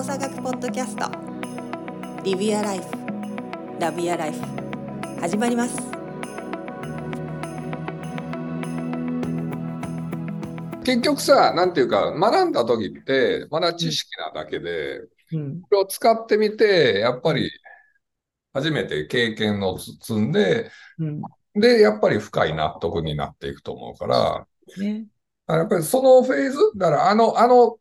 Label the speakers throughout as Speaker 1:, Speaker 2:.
Speaker 1: 動作学ポッドキャストリビアライフラビアライフ始まります
Speaker 2: 結局さ、なんていうか、学んだ時って、まだ知識なだけで、
Speaker 3: うん。
Speaker 2: これを使ってみて、やっぱり、初めて経験を積んで、
Speaker 3: うん。
Speaker 2: で、やっぱり深い納得になっていくと思うから、
Speaker 3: ね。
Speaker 2: やっぱりそのフェーズ、だからあの、あの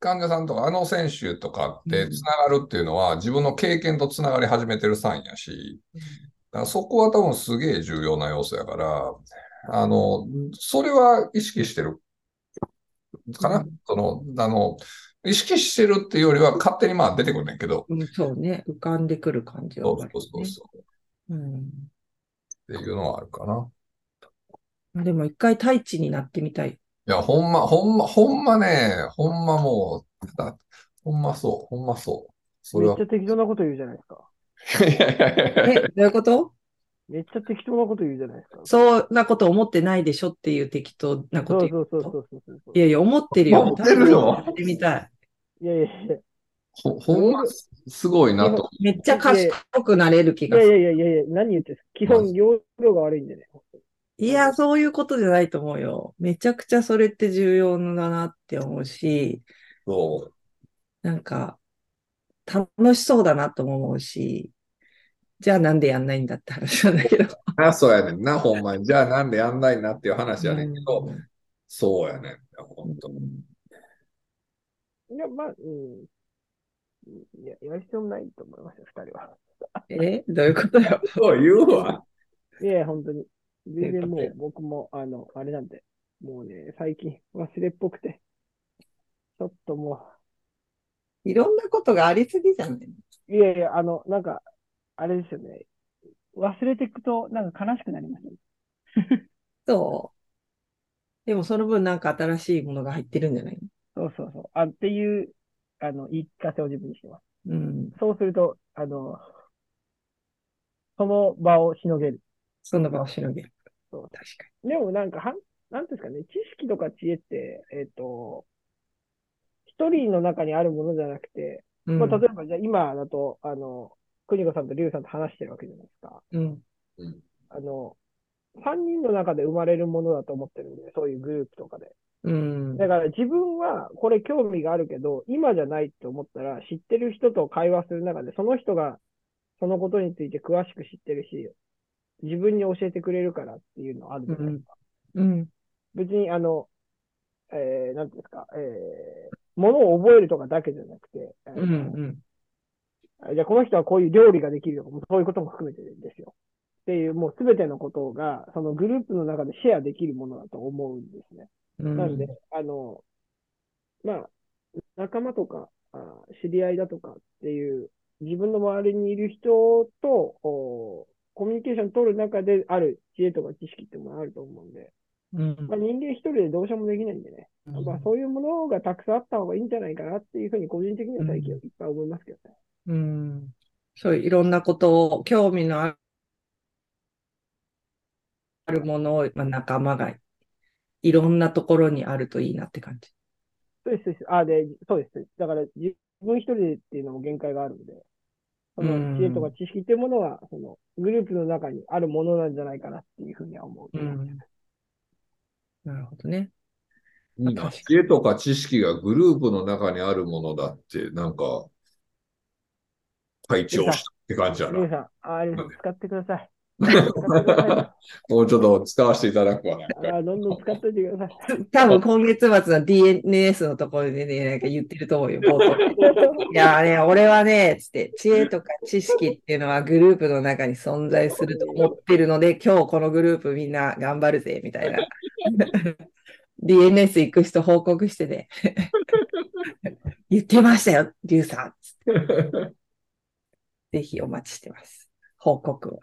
Speaker 2: 患者さんとか、あの選手とかってつながるっていうのは、自分の経験とつながり始めてるサインやし、だからそこは多分すげえ重要な要素やから、あの、それは意識してるかな、
Speaker 3: うん
Speaker 2: その、あの、意識してるっていうよりは勝手にまあ出てくるねんけど、
Speaker 3: うん、そうね。浮かんでくる感じは
Speaker 2: そう
Speaker 3: ある
Speaker 2: そうそうそう。
Speaker 3: うん。
Speaker 2: っていうのはあるかな。
Speaker 3: でも一回太一になってみたい。
Speaker 2: いや、ほんま、ほんま、ほんまね、ほんまもう、だほんまそう、ほんまそう。それは
Speaker 4: めっちゃ適当なこと言うじゃないですか。
Speaker 2: いやいやいやいや
Speaker 3: え、どういうこと？
Speaker 4: めっちゃ適当なこと言うじゃないですか。
Speaker 3: そんなこと思ってないでしょっていう適当なこと言う。
Speaker 4: そうそうそうそうそうそう。
Speaker 3: いやいや、思ってるよ。
Speaker 2: 思ってるよ
Speaker 3: やってみたい。
Speaker 4: いやいやいや。
Speaker 2: ほ、ほんますごいなと。
Speaker 3: めっちゃ賢くなれる気
Speaker 4: いやい
Speaker 3: がする。
Speaker 4: やいやいやいや、何言ってんすか基本、容量が悪いんでね。
Speaker 3: いや、そういうことじゃないと思うよ。めちゃくちゃそれって重要だなって思うし、
Speaker 2: そう。
Speaker 3: なんか、楽しそうだなとも思うし、じゃあなんでやんないんだって話なんだけど。
Speaker 2: あ、そうやねんな、ほんまに。じゃあなんでやんないなっていう話やねんけど、そうやねん。ほんと。
Speaker 4: いや、まあ、うん。いや、やる必要もないと思いますよ、二人は。
Speaker 3: え？どういうことよ？
Speaker 2: そう言うわ。
Speaker 4: いやいや、本当に。全然も
Speaker 3: う
Speaker 4: う、僕も、あの、あれなんで、もうね、最近忘れっぽくて、ちょっとも
Speaker 3: いろんなことがありすぎじゃない？
Speaker 4: う、いやいや、あの、なんか、あれですよね。忘れていくと、なんか悲しくなりますね。
Speaker 3: そう。でもその分なんか新しいものが入ってるんじゃない？
Speaker 4: そうそうそう。あ、っていう、あの、言い聞かせを自分にしてます。
Speaker 3: うん。
Speaker 4: そうすると、あの、その場をしのげる。
Speaker 3: その場をしのげる。
Speaker 4: そう
Speaker 3: 確か
Speaker 4: でもなんか、はん、なんですかね、知識とか知恵って、えっ、と、一人の中にあるものじゃなくて、
Speaker 3: に。うん
Speaker 4: まあ、例えばじゃあ今だと、あの、邦子さんと龍さんと話してるわけじゃないですか。
Speaker 3: うん。
Speaker 4: あの、三人の中で生まれるものだと思ってるんで、そういうグループとかで。
Speaker 3: うん。
Speaker 4: だから自分はこれ興味があるけど、今じゃないって思ったら、知ってる人と会話する中で、その人がそのことについて詳しく知ってるし、自分に教えてくれるからっていうのあるじゃないですか。
Speaker 3: うん。
Speaker 4: 別にあの、えー、なんていうんですか、えー、ものを覚えるとかだけじゃなくて、
Speaker 3: うん。うん。
Speaker 4: じゃあこの人はこういう料理ができるとか、そういうことも含めてですよ。っていう、もうすべてのことが、そのグループの中でシェアできるものだと思うんですね。
Speaker 3: うん。
Speaker 4: なんで、あの、まあ、仲間とか、あ知り合いだとかっていう、自分の周りにいる人と、おコミュニケーション取る中である知恵とか知識ってものあると思うんで、
Speaker 3: うん。
Speaker 4: まあ、人間一人でどうしようもできないんでね、まあ、そういうものがたくさんあった方がいいんじゃないかなっていうふうに個人的には最近いっぱい思いますけどね。
Speaker 3: うん。そういういろんなことを、興味のあるものを、まあ、仲間がいろんなところにあるといいなって感じ。
Speaker 4: そうです、そうです。あ、で、そうです。だから自分一人でっていうのも限界があるので、その知恵とか知識っていうものは、そのグループの中にあるものなんじゃないかなっていうふうには思う。
Speaker 3: うん。なるほどね。
Speaker 2: いいな。知恵とか知識がグループの中にあるものだって、なんか、配置をしたって感じやな。
Speaker 4: 皆さん、ああれ使ってください。
Speaker 2: もうちょっと使わせていただくわ、なんか。
Speaker 4: あどんどん使っておいてください。
Speaker 3: 多分今月末の DNS のところでね、なんか言ってると思うよ、冒頭で いやね、俺はね、つって、知恵とか知識っていうのはグループの中に存在すると思ってるので、今日このグループみんな頑張るぜ、みたいな。DNS 行く人報告してね。言ってましたよ、リュウさん。つってぜひお待ちしてます。報告を。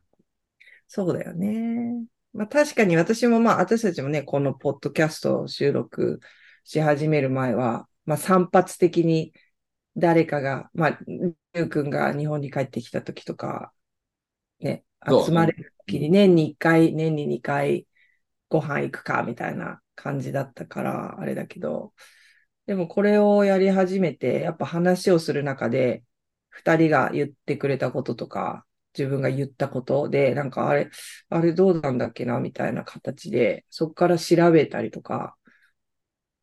Speaker 3: そうだよね。まあ確かに私もまあ私たちもね、このポッドキャストを収録し始める前は、まあ散発的に誰かが、まあ、りゅうくんが日本に帰ってきた時とか、ね、集まれる時に年に1回、年に2回ご飯行くかみたいな感じだったから、あれだけど、でもこれをやり始めて、やっぱ話をする中で、二人が言ってくれたこととか、自分が言ったことで、なんかあれ、あれどうなんだっけな、みたいな形で、そこから調べたりとか、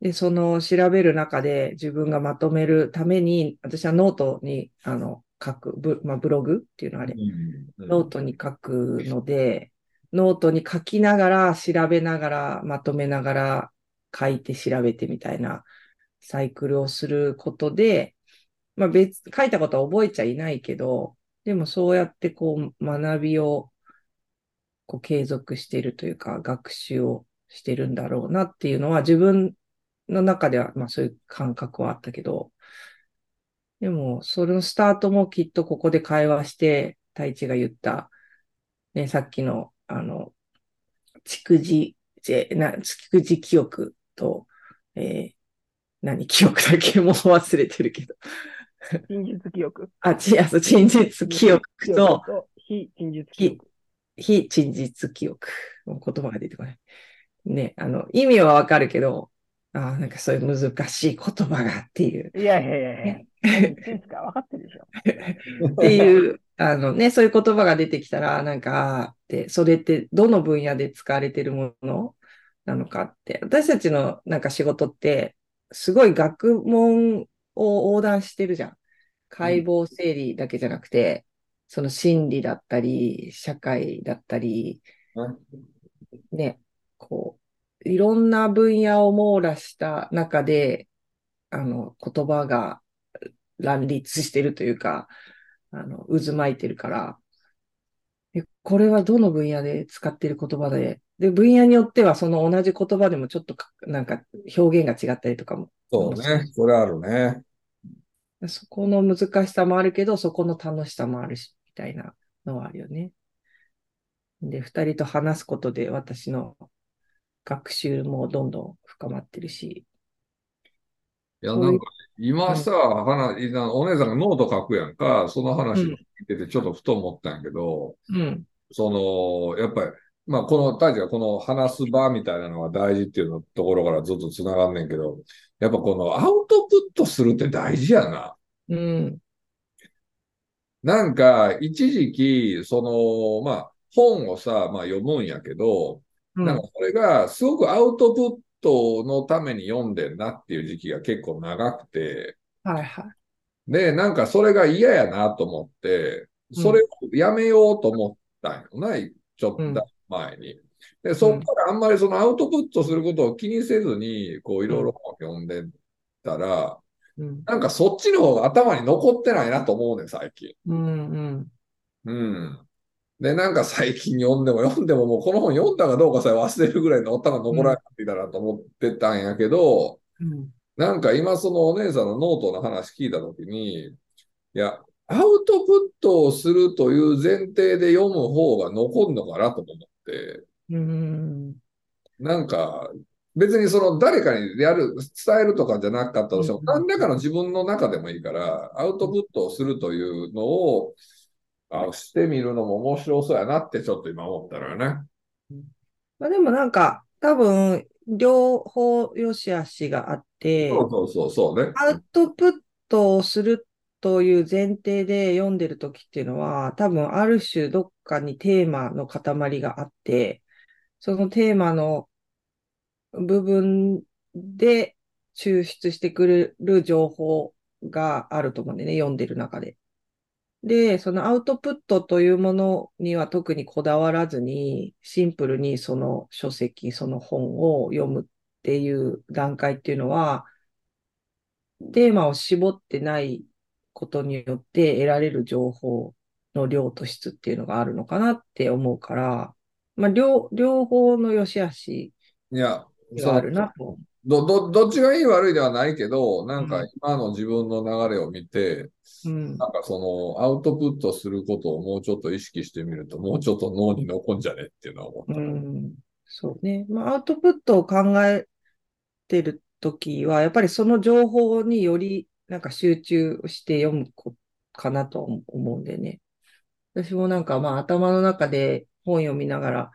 Speaker 3: で、その調べる中で自分がまとめるために、私はノートに、あの、書く、ブ,、まあ、ブログっていうのあれ、
Speaker 2: うん。
Speaker 3: ノートに書くので、ノートに書きながら、調べながら、まとめながら、書いて調べてみたいなサイクルをすることで、まあ別、書いたことは覚えちゃいないけど、でもそうやってこう学びをこう継続しているというか、学習をしてるんだろうなっていうのは自分の中では、まあそういう感覚はあったけど、でも、そのスタートもきっとここで会話して、太一が言った、ね、さっきの、あの、蓄字、な、蓄字記憶と、えー何記憶だけもう忘れてるけど。
Speaker 4: 真実記憶。
Speaker 3: あ、ち、あ、そう、真実記憶と、
Speaker 4: 非真実記憶。
Speaker 3: 非真実記憶。もう言葉が出てこない。ね、あの、意味はわかるけど、あなんかそういう難しい言葉がっていう。
Speaker 4: いやいやいやいや。何言ってんすか分かってるでしょ。
Speaker 3: っていう、あのね、そういう言葉が出てきたら、なんか、あーって、それってどの分野で使われてるものなのかって。私たちのなんか仕事って、すごい学問を横断してるじゃん。解剖整理だけじゃなくて、その心理だったり、社会だったり、ね、こう、いろんな分野を網羅した中で、あの、言葉が乱立してるというか、あの、渦巻いてるから、えこれはどの分野で使っている言葉で、で、分野によってはその同じ言葉でもちょっとかなんか表現が違ったりとかも、
Speaker 2: そうね。それあるね。
Speaker 3: そこの難しさもあるけど、そこの楽しさもあるし、みたいなのはあるよね。で、二人と話すことで私の学習もどんどん深まってるし、
Speaker 2: いや、なんか、今さ、話、なお姉さんがノート書くやんか、その話聞いててちょっとふと思ったんやけど、
Speaker 3: うん、
Speaker 2: その、やっぱり、まあ、この、大地がこの話す場みたいなのが大事っていうのところからずっと繋がんねんけど、やっぱこのアウトプットするって大事やな。
Speaker 3: うん、
Speaker 2: なんか、一時期、その、まあ、本をさ、まあ読むんやけど、
Speaker 3: うん。
Speaker 2: なんかそれがすごくアウトプットのために読んでんなっていう時期が結構長くて、
Speaker 3: はいはい。
Speaker 2: で、なんかそれが嫌やなと思って、それをやめようと思ったんよな、ちょっと前に。で、そっからあんまりそのアウトプットすることを気にせずに、こういろいろ読んでたら、
Speaker 3: うん、
Speaker 2: なんかそっちの方が頭に残ってないなと思うねん、最近。
Speaker 3: うん、うん。
Speaker 2: うん。で、なんか最近読んでも読んでももうこの本読んだかどうかさえ忘れるぐらいの頭残らなくなってきたなと思ってたんやけど、
Speaker 3: うん。
Speaker 2: なんか今そのお姉さんのノートの話聞いたときに、いや、アウトプットをするという前提で読む方が残るのかなと思って、
Speaker 3: うん、
Speaker 2: なんか別にその誰かにやる、伝えるとかじゃなかったとしても、
Speaker 3: うん。
Speaker 2: 何らかの自分の中でもいいから、アウトプットをするというのを、あしてみるのも面白そうやなってちょっと今思ったのよね。
Speaker 3: まあでもなんか、多分、両方良し悪しがあって、
Speaker 2: そうそうそうそうね。
Speaker 3: アウトプットをするという前提で読んでるときっていうのは、多分ある種どっかにテーマの塊があって、そのテーマの部分で抽出してくれる情報があると思うんでね、読んでる中で。で、そのアウトプットというものには特にこだわらずに、シンプルにその書籍、その本を読むっていう段階っていうのは、テーマを絞ってないことによって得られる情報の量と質っていうのがあるのかなって思うから、まあ、両、両方の良し悪しがあるなと。
Speaker 2: ど、ど、どっちがいい悪いではないけど、なんか
Speaker 3: うん
Speaker 2: 今の自分の流れを見て、
Speaker 3: うん。
Speaker 2: なんかそのアウトプットすることをもうちょっと意識してみると、もうちょっと脳に残んじゃねっていうのは思った。
Speaker 3: うん。そうね。まあ、アウトプットを考えてるときは、やっぱりその情報によりなんか集中して読むこかなと思うんでね。私もなんかまあ頭の中で本読みながら、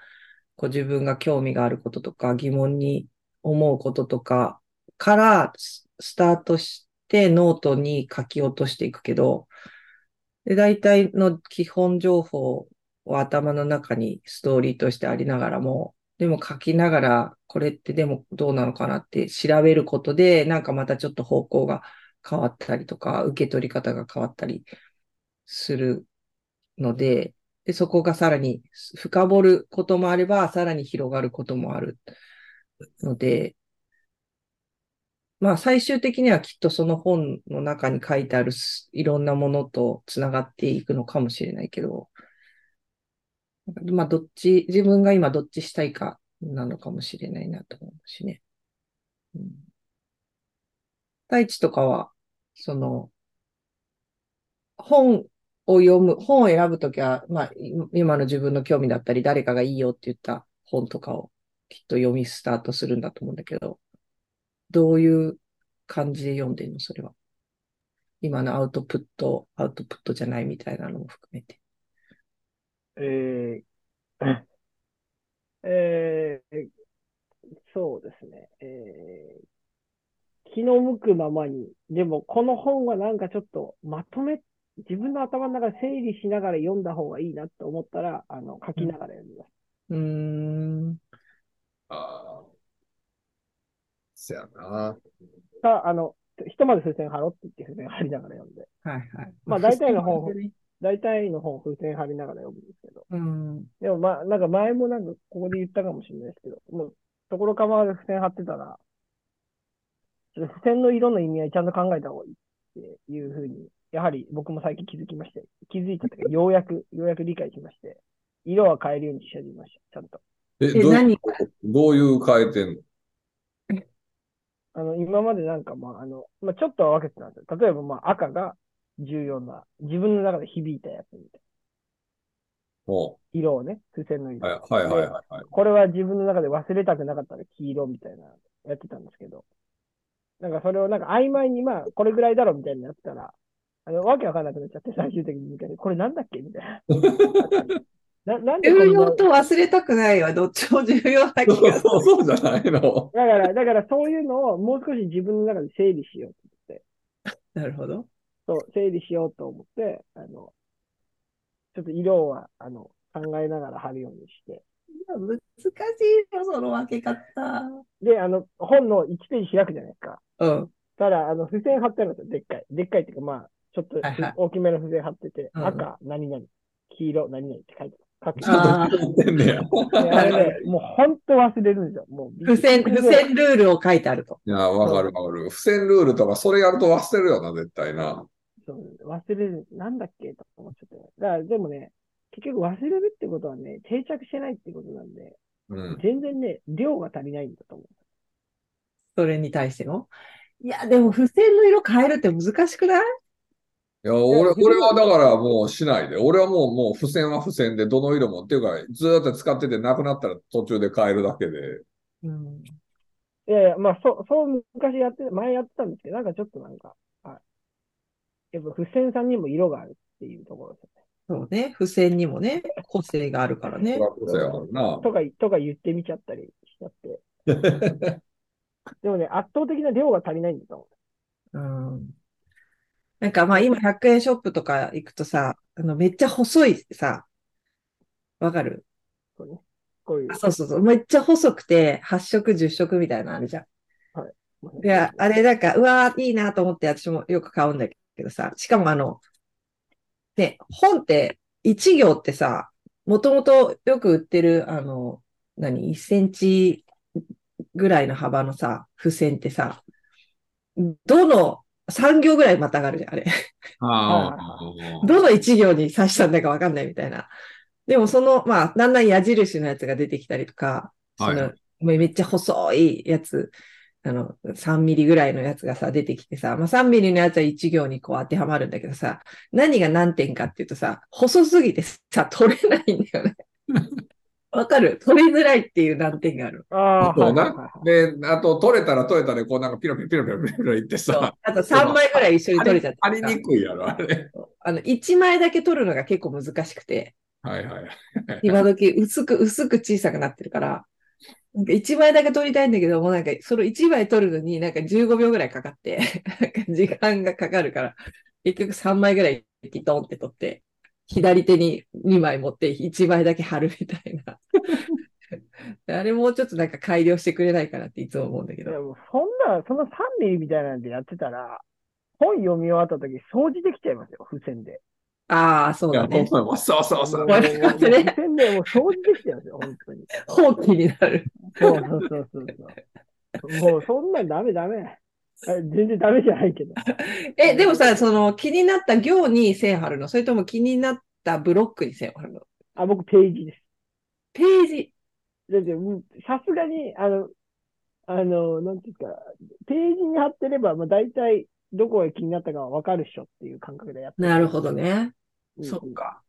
Speaker 3: こう自分が興味があることとか疑問に思うこととかからスタートしてノートに書き落としていくけど、で、大体の基本情報を頭の中にストーリーとしてありながらも、でも書きながら、これってでもどうなのかなって調べることで、なんかまたちょっと方向が変わったりとか、受け取り方が変わったりするので、で、そこがさらに深掘ることもあれば、さらに広がることもある。ので、まあ最終的にはきっとその本の中に書いてあるいろんなものとつながっていくのかもしれないけど、まあどっち、自分が今どっちしたいかなのかもしれないなと思うしね。うん、大地とかは、その、本を読む、本を選ぶときは、まあ、今の自分の興味だったり、誰かがいいよって言った本とかをきっと読みスタートするんだと思うんだけど、どういう感じで読んでんのそれは？今のアウトプット、アウトプットじゃないみたいなのも含めて。
Speaker 4: えーえーそうですね。えー気の向くままに。でも、この本はなんかちょっとまとめ、自分の頭の中で整理しながら読んだ方がいいなと思ったら、あの、書きながら読みます。
Speaker 3: うーん。
Speaker 2: ああ。そやな。
Speaker 4: か、あの、ひとまず風船貼ろうって言って風船貼りながら読んで、
Speaker 3: はいはい。
Speaker 4: まあ大体の本大体の本風船貼りながら読むんですけど、
Speaker 3: うん。
Speaker 4: でもまあ、なんか前もなんかここで言ったかもしれないですけど、もう、ところかまで付箋貼ってたら、ちょっと付箋の色の意味合いちゃんと考えた方がいいっていうふうに、やはり僕も最近気づきまして、気づいたというか、ようやく、ようやく理解しまして、色は変えるようにし始めました、ちゃんと。
Speaker 2: え、
Speaker 3: え
Speaker 2: どういう
Speaker 3: 何
Speaker 2: どういう変えてんの
Speaker 4: あの、今までなんかまあ、あの、まあちょっとは分けてたんですよ。例えばまあ赤が重要な、自分の中で響いたやつみたい
Speaker 2: も
Speaker 4: な。色をね、付箋の
Speaker 2: う、
Speaker 4: 色。
Speaker 2: はいはいはいはいはい。
Speaker 4: これは自分の中で忘れたくなかったら黄色みたいなやってたんですけど、なんかそれをなんか曖昧にまあこれぐらいだろみたいになってたら、あの、わけわかんなくなっちゃって最終的に見てこれなんだっけみたいな。ななんで
Speaker 3: 重要と忘れたくないわ。どっちも重要な気がする。
Speaker 2: そうそうじゃないの。
Speaker 4: だから、だからそういうのをもう少し自分の中で整理しようと思って、
Speaker 3: なるほど。
Speaker 4: そう、整理しようと思って、あの、ちょっと色は、あの、考えながら貼るようにして、
Speaker 3: 難しいよ、その分け方。
Speaker 4: で、あの、本の1ページ開くじゃないですか。
Speaker 3: うん。
Speaker 4: ただ、あの、付箋貼ってあるんですよ、でっかい。でっかいっていうか、まあ、ちょっと
Speaker 3: はいはい
Speaker 4: 大きめの付箋貼ってて、
Speaker 3: うん
Speaker 4: 赤、何々、黄色、何々って書いてある。
Speaker 2: ちょっと
Speaker 4: あれね、もう本当忘れるんですよ。もう、
Speaker 3: 付箋、付箋ルールを書いてあると。
Speaker 2: いや、わかるわかる。付箋ルールとか、それやると忘れるよな、絶対な。
Speaker 4: そう忘れる。なんだっけと思っちゃって。だから、でもね、結局忘れるってことはね、定着してないってことなんで、
Speaker 2: うん。
Speaker 4: 全然ね、量が足りないんだと思う。
Speaker 3: それに対しての。いや、でも付箋の色変えるって難しくない
Speaker 2: い？や、俺、俺はだからもうしないで。俺はもう、もう付箋は付箋で、どの色も。っていうか、ずーっと使っててなくなったら途中で変えるだけで。
Speaker 3: うん。
Speaker 4: いやいや、まあ、そう、そう昔やって、前やってたんですけど、なんかちょっとなんか、はい。やっぱ付箋さんにも色があるっていうところですよね。
Speaker 3: そうね。付箋にもね、個性があるからね
Speaker 2: そ。らこそやからな。
Speaker 4: とか、とか言ってみちゃったりしちゃって。でもね、圧倒的な量が足りないんだと思
Speaker 3: うん。なんかまあ今100円ショップとか行くとさ、あのめっちゃ細いさ、わかる？
Speaker 4: う。そうね。こういう
Speaker 3: あ。そうそうそう。めっちゃ細くて8色10色みたいなのあるじゃん。いや、あれなんか、うわー、いいなと思って私もよく買うんだけどさ、しかもあの、ね、本って1行ってさ、もともとよく売ってる、あの、何、1センチぐらいの幅のさ、付箋ってさ、どの3行ぐらいまたがるじゃん、あれ。
Speaker 2: ああ。
Speaker 3: どの1行に刺したんだかわかんないみたいな。でもその、まあ、だんだん矢印のやつが出てきたりとか、そ
Speaker 2: はい
Speaker 3: の、めっちゃ細いやつ、あの、3ミリぐらいのやつがさ、出てきてさ、まあ3ミリのやつは1行にこう当てはまるんだけどさ、何が何点かっていうとさ、細すぎてさ、取れないんだよね。わかる。取りづらいっていう難点がある。
Speaker 4: ああ、
Speaker 2: そう
Speaker 4: はいはいはい。
Speaker 2: な
Speaker 4: は。い。
Speaker 2: で、あと、取れたら取れたで、こうなんかピロピロピロピロピロピロいってさ、
Speaker 3: あと3枚ぐらい一緒に取れちゃって
Speaker 2: ありにくいやろ、あれ。
Speaker 3: あの、1枚だけ取るのが結構難しくて、
Speaker 2: はいはい。
Speaker 3: 今時薄く、薄く小さくなってるから、なんか1枚だけ撮りたいんだけど、もうなんかその1枚撮るのになんか15秒ぐらいかかって、なんか時間がかかるから、結局3枚ぐらいピトンって撮って、左手に2枚持って1枚だけ貼るみたいな。あれもうちょっとなんか改良してくれないかなっていつも思うんだけど。
Speaker 4: そんな、その3ミリみたいなんでやってたら、本読み終わった時掃除できちゃいますよ、付箋で。
Speaker 3: ああ、そうだね。
Speaker 2: そうそうそうそう。
Speaker 3: わかりますね
Speaker 4: 付箋でもう掃除できちゃいますよ、本当に。
Speaker 3: 放棄になる。
Speaker 4: そうそうそうそうそう。もうそんなんダメダメ。あ全然ダメじゃないけど。
Speaker 3: え、でもさ、その気になった行に線貼るの？それとも気になったブロックに線を貼るの？
Speaker 4: あ、僕ページです。
Speaker 3: ページ。
Speaker 4: だって、さすがに、あの、あの、なんていうか、ページに貼ってれば、まあ大体、どこが気になったかはわかるっしょっていう感覚でやって
Speaker 3: なるほどね。
Speaker 4: うん
Speaker 3: そっか。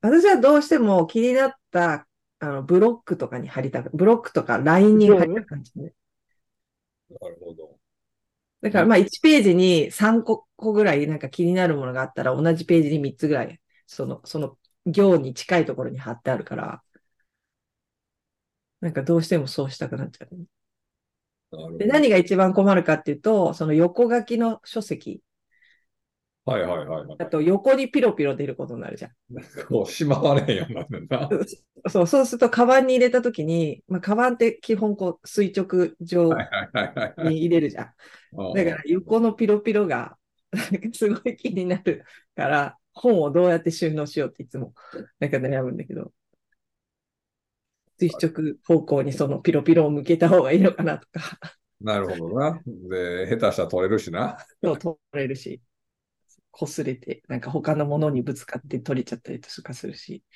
Speaker 3: 私はどうしても気になったあのブロックとかに貼りたく、ブロックとかラインに貼りたく感じね。
Speaker 2: なるほど。
Speaker 3: だからまあ1ページに3個個ぐらいなんか気になるものがあったら同じページに3つぐらい、その、その行に近いところに貼ってあるから、なんかどうしてもそうしたくなっちゃうね。で、何が一番困るかっていうと、その横書きの書籍
Speaker 2: はいはいはいはい。
Speaker 3: だと横にピロピロ出ることになるじゃん。
Speaker 2: こう、しまわれへんようになるんだな。
Speaker 3: そう、そうすると、カバンに入れたときに、まあ、カバンって基本こう垂直上。に入れるじゃん。だから横のピロピロがすごい気になるから、本をどうやって収納しようっていつもなんか悩むんだけど、垂直方向にそのピロピロを向けた方がいいのかなとか、
Speaker 2: なるほどな。で、下手したら取れるしな。
Speaker 3: そう取れるし、擦れて、なんか他のものにぶつかって取れちゃったりとかするし、っ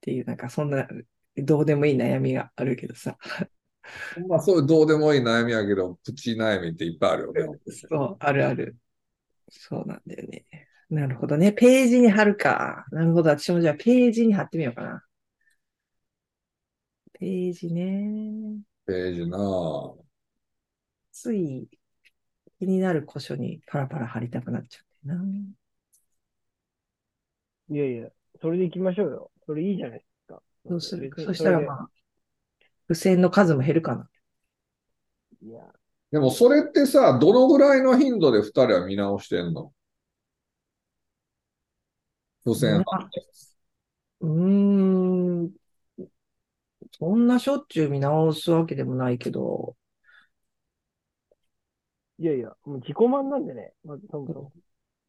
Speaker 3: ていう、なんかそんな、どうでもいい悩みがあるけどさ。
Speaker 2: まあ、そういうどうでもいい悩みやけど、プチ悩みっていっぱいあるよね。
Speaker 3: そう、あるある。そうなんだよね。なるほどね。ページに貼るか。なるほど。私もじゃあページに貼ってみようかな。ページね。
Speaker 2: ページなぁ。
Speaker 3: つい気になる箇所にパラパラ貼りたくなっちゃうな。
Speaker 4: いやいや、それで行きましょうよ。それいいじゃないですか。
Speaker 3: どうするそしたらまあ、付箋の数も減るかな。
Speaker 4: いや、
Speaker 2: でもそれってさ、どのぐらいの頻度で二人は見直してんの？付箋。
Speaker 3: うーん。そんなしょっちゅう見直すわけでもないけど、
Speaker 4: いやいや、もう自己満なんでね、まずそもそも。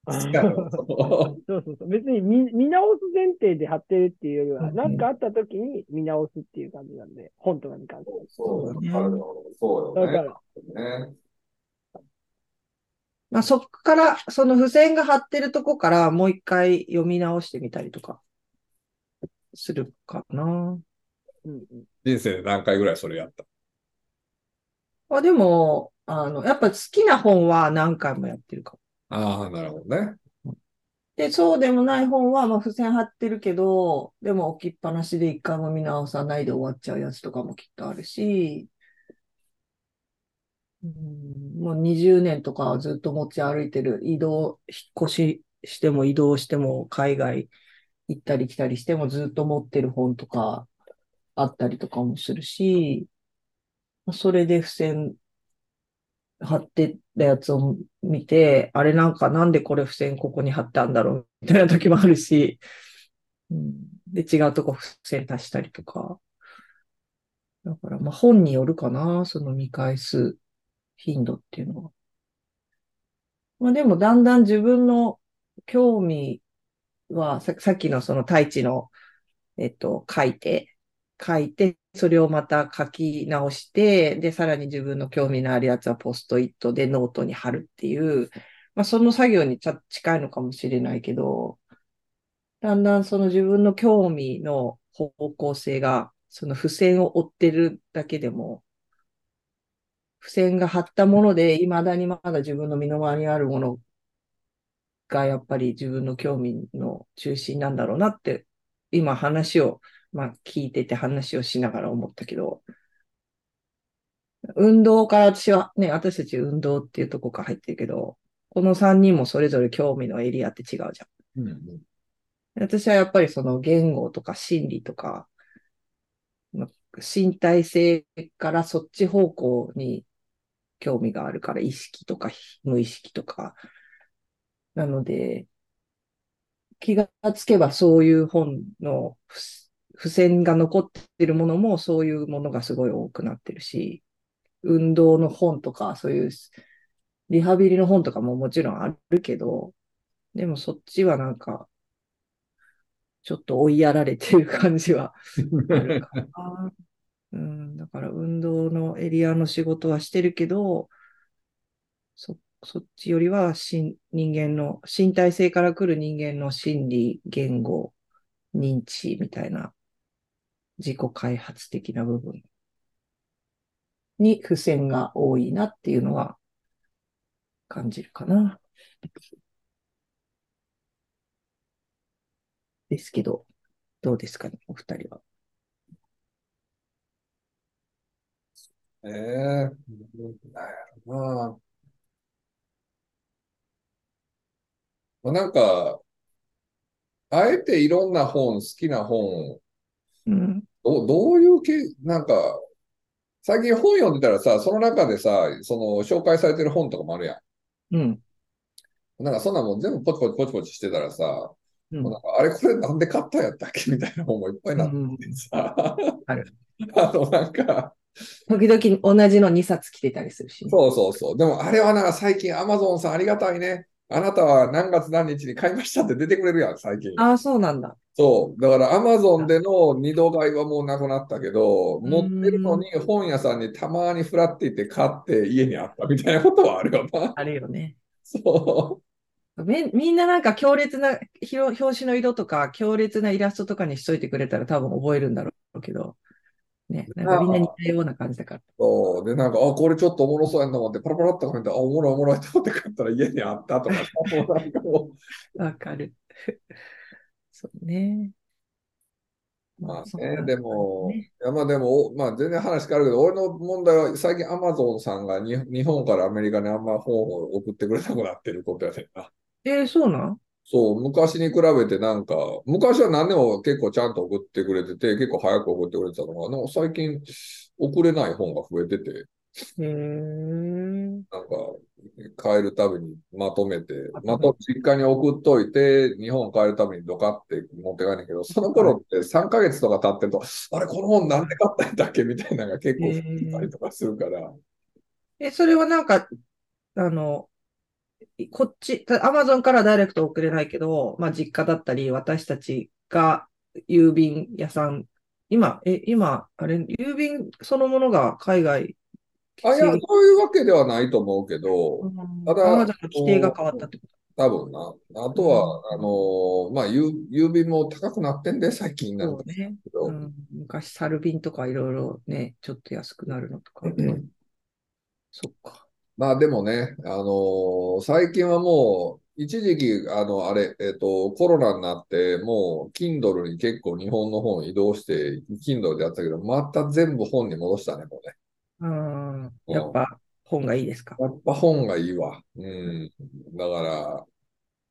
Speaker 2: そう
Speaker 4: そうそうそう。別に見見直す前提で貼ってるっていうよりは、
Speaker 3: うん
Speaker 4: なんかあった時に見直すっていう感じなんで、本とかに関しては。
Speaker 2: そう
Speaker 3: ね
Speaker 2: そうよ
Speaker 4: だか
Speaker 2: ね。
Speaker 4: ら、
Speaker 2: ね
Speaker 3: まあ、そっから、その付箋が貼ってるとこからもう一回読み直してみたりとかするかな。
Speaker 4: うんうん。
Speaker 2: 人生で何回ぐらいそれやった？
Speaker 3: あ、でも、あの、やっぱ好きな本は何回もやってるかも。
Speaker 2: ああ、なるほどね。
Speaker 3: で、そうでもない本は、まあ、付箋貼ってるけど、でも置きっぱなしで一回も見直さないで終わっちゃうやつとかもきっとあるし、うん、もう20年とかずっと持ち歩いてる、移動、引っ越ししても移動しても海外行ったり来たりしてもずっと持ってる本とかあったりとかもするし、それで付箋貼ってたやつを見て、あれなんかなんでこれ付箋ここに貼ったんだろう？みたいな時もあるし、うん、で、違うとこ付箋足したりとか。だから、まあ本によるかな、その見返す頻度っていうのは。まあでもだんだん自分の興味は、ささっきのその太一の、えっと、書いて、書いて、それをまた書き直して、で、さらに自分の興味のあるやつはポストイットでノートに貼るっていう、まあその作業にち近いのかもしれないけど、だんだんその自分の興味の方向性が、その付箋を追ってるだけでも、付箋が貼ったもので、未だにまだ自分の身の回りにあるものがやっぱり自分の興味の中心なんだろうなって、今話を、まあ聞いてて話をしながら思ったけど、運動から私はね、私たち運動っていうとこから入ってるけど、この3人もそれぞれ興味のエリアって違うじゃん。
Speaker 2: うんうん
Speaker 3: 私はやっぱりその言語とか心理とか、ま身体性からそっち方向に興味があるから、意識とか無意識とか。なので、気がつけばそういう本の付箋が残ってるものもそういうものがすごい多くなってるし、運動の本とか、そういうリハビリの本とかももちろんあるけど、でもそっちはなんか、ちょっと追いやられてる感じはあるかな。うん、だから運動のエリアの仕事はしてるけど、そ、そっちよりはし人間の、身体性から来る人間の心理、言語、認知みたいな自己開発的な部分に付箋が多いなっていうのは感じるかな。ですけど、どうですか？ね、お二人は。
Speaker 2: ええー、なんやろな。なんか、あえていろんな本、好きな本、
Speaker 3: うん、
Speaker 2: どどういうけ、なんか、最近本読んでたらさ、その中でさ、その紹介されてる本とかもあるや
Speaker 3: ん。うん。
Speaker 2: なんかそんなもん全部ポチポチポチポチしてたらさ、
Speaker 3: うん、
Speaker 2: なんかあれこれなんで買ったんやったっけ？みたいな本もいっぱいなってさ、うん、ある。あのなんか、
Speaker 3: 時々同じの2冊来てたりするし、
Speaker 2: ね、そうそうそう。でもあれはなんか最近アマゾンさんありがたいね。あなたは何月何日に買いましたって出てくれるやん、最近。
Speaker 3: ああ、そうなんだ。
Speaker 2: そう。だからアマゾンでの二度買いはもうなくなったけど、持ってるのに本屋さんにたまにフラって行って買って家にあったみたいなことはあるよな。
Speaker 3: あるよね。
Speaker 2: そう。
Speaker 3: みみんななんか強烈な表紙の色とか強烈なイラストとかにしといてくれたら多分覚えるんだろうけど、ね、なんかみんな似たような感じだから。
Speaker 2: そう。で、なんか、あ、これちょっとおもろそうやんと思って、パラパラっとコメント、あ、おもろいおもろいと思って買ったら家にあったとか、
Speaker 3: わかる。そうね。
Speaker 2: まあね、でも、いやまあでも、まあ全然話変わるけど、俺の問題は最近アマゾンさんがに日本からアメリカにあんま本を送ってくれなくなってることやねんな。
Speaker 3: えー、そうなん？
Speaker 2: そう、昔に比べてなんか、昔は何でも結構ちゃんと送ってくれてて、結構早く送ってくれてたのが、なんか最近送れない本が増えてて、
Speaker 3: へなん
Speaker 2: か帰るたびにまとめて、また実家に送っといて、日本帰るたびにドカって持って帰るんだけど、その頃って3ヶ月とか経ってると、あれ、この本なんで買ったんだっけ？みたいなのが結構増えたりとかするから。
Speaker 3: え、それはなんか、あの、こっち、アマゾンからダイレクト送れないけど、まあ実家だったり、私たちが郵便屋さん、今、え、今、あれ、郵便そのものが海外、
Speaker 2: あ、いや、そういうわけではないと思うけど、
Speaker 3: うん、ただ、アマゾンの規定が変わったってこと
Speaker 2: 多分な。あとは、うん、あのまあ郵、郵便も高くなってんで、最近な
Speaker 3: んかね、うん。昔、サル便とかいろいろね、ちょっと安くなるのとか。そっか。
Speaker 2: まあでもね、あのー、最近はもう、一時期、あの、あれ、えっ、と、コロナになって、もう、Kindle に結構日本の本移動して、Kindle でやったけど、また全部本に戻したね、もうね。
Speaker 3: うん、やっぱ本がいいですか？
Speaker 2: やっぱ本がいいわ。うん。だから、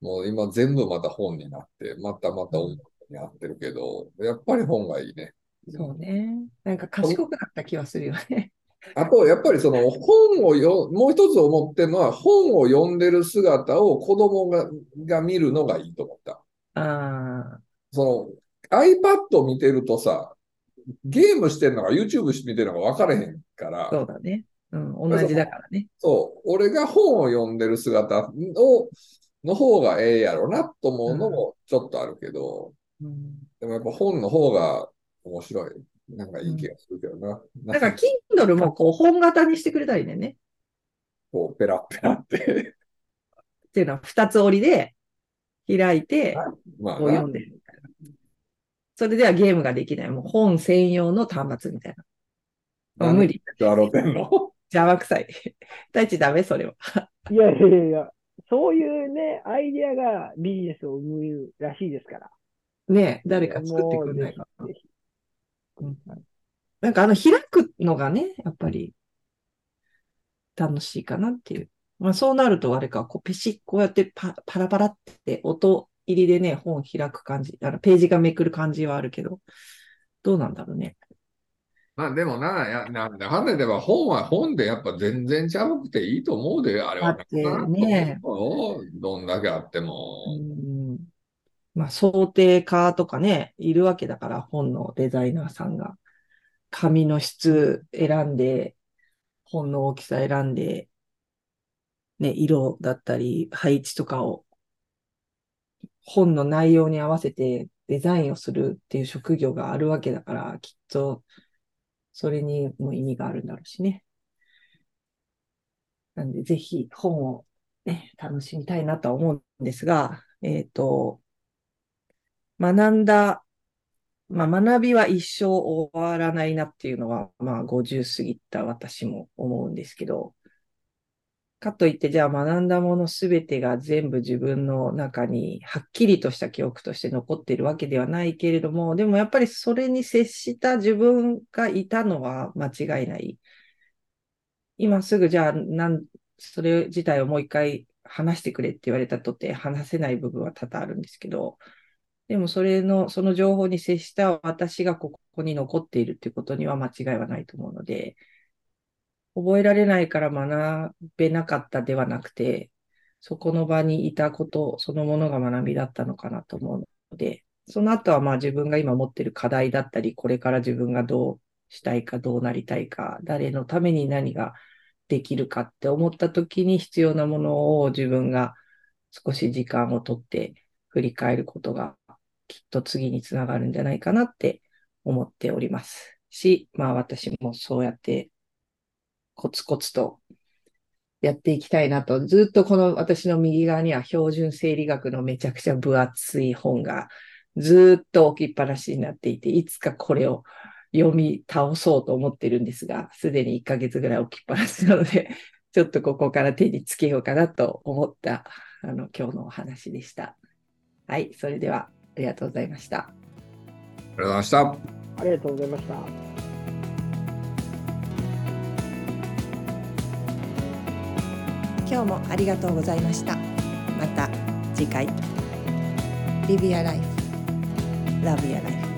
Speaker 2: もう今全部また本になって、またまた音楽になってるけど、やっぱり本がいいね。
Speaker 3: そうね。なんか賢くなった気はするよね。
Speaker 2: あと、やっぱりその本をよ、もう一つ思ってるのは、本を読んでる姿を子供がが見るのがいいと思った。
Speaker 3: あ
Speaker 2: その iPad を見てるとさ、ゲームしてるのか YouTube 見てるのか分からへんから。
Speaker 3: そうだね。うん、同じだからね。
Speaker 2: そう。俺が本を読んでる姿を、の方がええやろなと思うのもちょっとあるけど、
Speaker 3: うん、
Speaker 2: でもやっぱ本の方が面白い。なんかいい気がするけどな。
Speaker 3: だから、Kindle もこう本型にしてくれたりね。
Speaker 2: こう、ペラペラって。
Speaker 3: っていうのは、二つ折りで開いて、こう読んでる。それではゲームができない。もう本専用の端末みたいな。もう無理。
Speaker 2: 笑ってんの
Speaker 3: 邪魔くさい。大地ダメ？それは。
Speaker 4: いやいやいや、そういうね、アイディアがビジネスを生むらしいですから。
Speaker 3: ね誰か作ってくんないかぜひうん、なんかあの開くのがね、やっぱり楽しいかなっていう。まあそうなるとあれか、こうペシッ、こうやってパパラパラって音入りでね、本開く感じ、あのページがめくる感じはあるけど、どうなんだろうね。
Speaker 2: まあでもな、やなんだかんだでは本は本でやっぱ全然ちゃうくていいと思うで、あれは。
Speaker 3: だってね
Speaker 2: どんだけあっても。
Speaker 3: うんまあ、想定家とかね、いるわけだから、本のデザイナーさんが。紙の質選んで、本の大きさ選んで、ね、色だったり、配置とかを、本の内容に合わせてデザインをするっていう職業があるわけだから、きっと、それにも意味があるんだろうしね。なんで、ぜひ本をね、楽しみたいなとは思うんですが、えっと、学んだ、まあ、学びは一生終わらないなっていうのは、まあ、50過ぎた私も思うんですけど、かといって、じゃあ学んだものすべてが全部自分の中にはっきりとした記憶として残っているわけではないけれども、でもやっぱりそれに接した自分がいたのは間違いない。今すぐじゃあ、なん、それ自体をもう一回話してくれって言われたとて話せない部分は多々あるんですけど、でもそれの、その情報に接した私がここに残っているっていうことには間違いはないと思うので、覚えられないから学べなかったではなくて、そこの場にいたことそのものが学びだったのかなと思うので、その後はまあ自分が今持っている課題だったり、これから自分がどうしたいか、どうなりたいか、誰のために何ができるかって思った時に必要なものを自分が少し時間をとって振り返ることがきっと次につながるんじゃないかなって思っております。し、まあ私もそうやってコツコツとやっていきたいなと、ずっとこの私の右側には標準生理学のめちゃくちゃ分厚い本がずっと置きっぱなしになっていて、いつかこれを読み倒そうと思ってるんですが、すでに1ヶ月ぐらい置きっぱなしなので、ちょっとここから手につけようかなと思ったあの今日のお話でした。はい、それではありがとうございました。
Speaker 2: ありがとうございました。
Speaker 4: ありがとうございました。
Speaker 1: 今日もありがとうございましたまた次回 Live your life Love your life